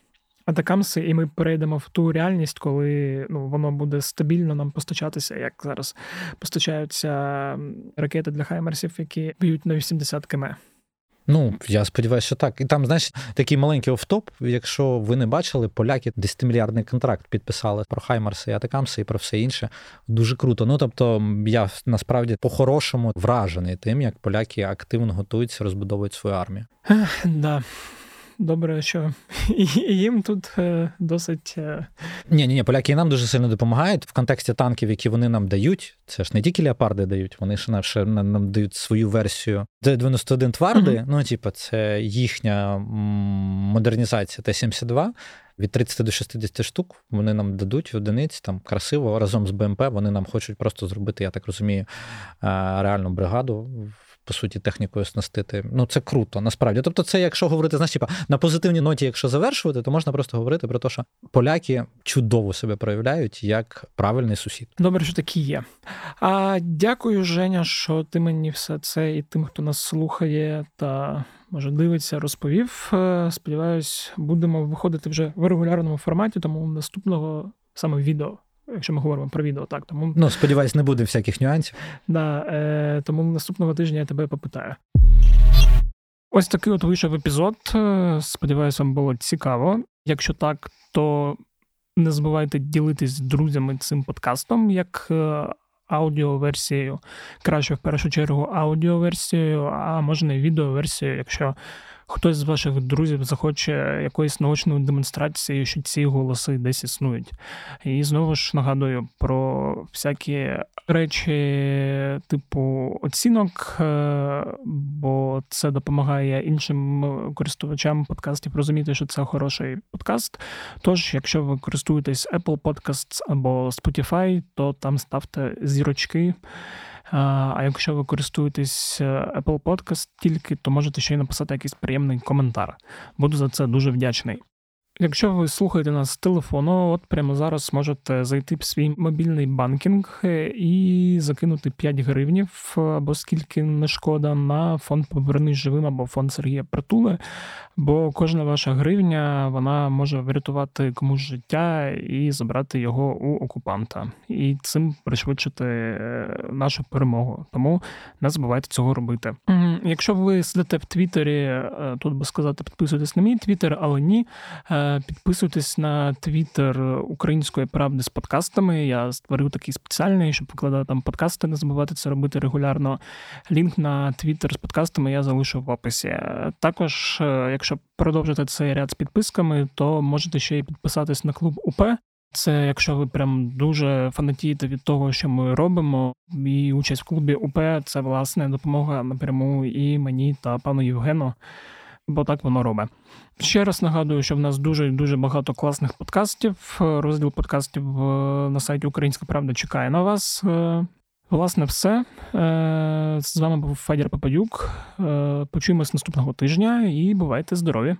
Атакамси, і ми перейдемо в ту реальність, коли ну воно буде стабільно нам постачатися, як зараз постачаються ракети для хаймерсів, які б'ють на 80 км. Ну, я сподіваюся, що так. І там, знаєш, такий маленький офтоп. Якщо ви не бачили, поляки 10-мільярдний контракт підписали про Хаймарси і Атакамси і про все інше. Дуже круто. Ну тобто, я насправді по-хорошому вражений тим, як поляки активно готуються, розбудовують свою армію. Да добре, що (laughs) їм тут е, досить. Ні, ні, ні, поляки і нам дуже сильно допомагають в контексті танків, які вони нам дають. Це ж не тільки леопарди дають, вони ж ще нам дають свою версію. Т-91 тварди, uh-huh. ну, типу, це їхня модернізація Т-72. Від 30 до 60 штук вони нам дадуть одиниць там красиво разом з БМП. Вони нам хочуть просто зробити, я так розумію, е, реальну бригаду по суті, технікою оснастити. Ну, це круто, насправді. Тобто, це, якщо говорити, знаєш, типа, на позитивній ноті, якщо завершувати, то можна просто говорити про те, що поляки чудово себе проявляють як правильний сусід. Добре, що такі є. А дякую, Женя, що ти мені все це і тим, хто нас слухає та. Може, дивиться, розповів. Е, сподіваюсь, будемо виходити вже в регулярному форматі, тому наступного саме відео якщо ми говоримо про відео, так тому ну сподіваюсь, не буде всяких нюансів. Да, е, Тому наступного тижня я тебе попитаю. Ось такий от вийшов епізод. Е, сподіваюся, вам було цікаво. Якщо так, то не забувайте ділитись з друзями цим подкастом як е, аудіоверсією. Краще в першу чергу аудіоверсією, а можна і відеоверсією, якщо хтось з ваших друзів захоче якоїсь наочної демонстрації, що ці голоси десь існують. І знову ж нагадую про всякі речі, типу оцінок, е, бо це допомагає іншим користувачам подкастів розуміти, що це хороший подкаст. Тож, якщо ви користуєтесь Apple Podcasts або Spotify, то там ставте зірочки. А якщо ви користуєтесь е, Apple Podcast тільки, то можете ще й написати якийсь приємний коментар. Буду за це дуже вдячний. Якщо ви слухаєте нас з телефону, от прямо зараз можете зайти в свій мобільний банкінг е, і закинути 5 гривнів або скільки не шкода на фонд «Повернись живим або фонд Сергія Притули. Бо кожна ваша гривня вона може врятувати комусь життя і забрати його у окупанта, і цим пришвидшити е, нашу перемогу. Тому не забувайте цього робити. Якщо ви сидите в Твіттері, е, тут би сказати, підписуйтесь на мій Твіттер, але ні. Підписуйтесь на твіттер Української правди з подкастами. Я створив такий спеціальний, щоб викладати там подкасти, не забувати це робити регулярно. Лінк на твіттер з подкастами я залишу в описі. Також, е, якщо продовжити цей ряд з підписками, то можете ще й підписатись на клуб УП. Це якщо ви прям дуже фанатієте від того, що ми робимо, і участь в клубі УП це власне допомога напряму і мені та пану Євгену бо так воно робить. Ще раз нагадую, що в нас дуже дуже багато класних подкастів. Розділ подкастів е, на сайті Українська Правда чекає на вас. Е, власне, все. Е, з вами був Федір Попадюк. Почуємось наступного тижня і бувайте здорові!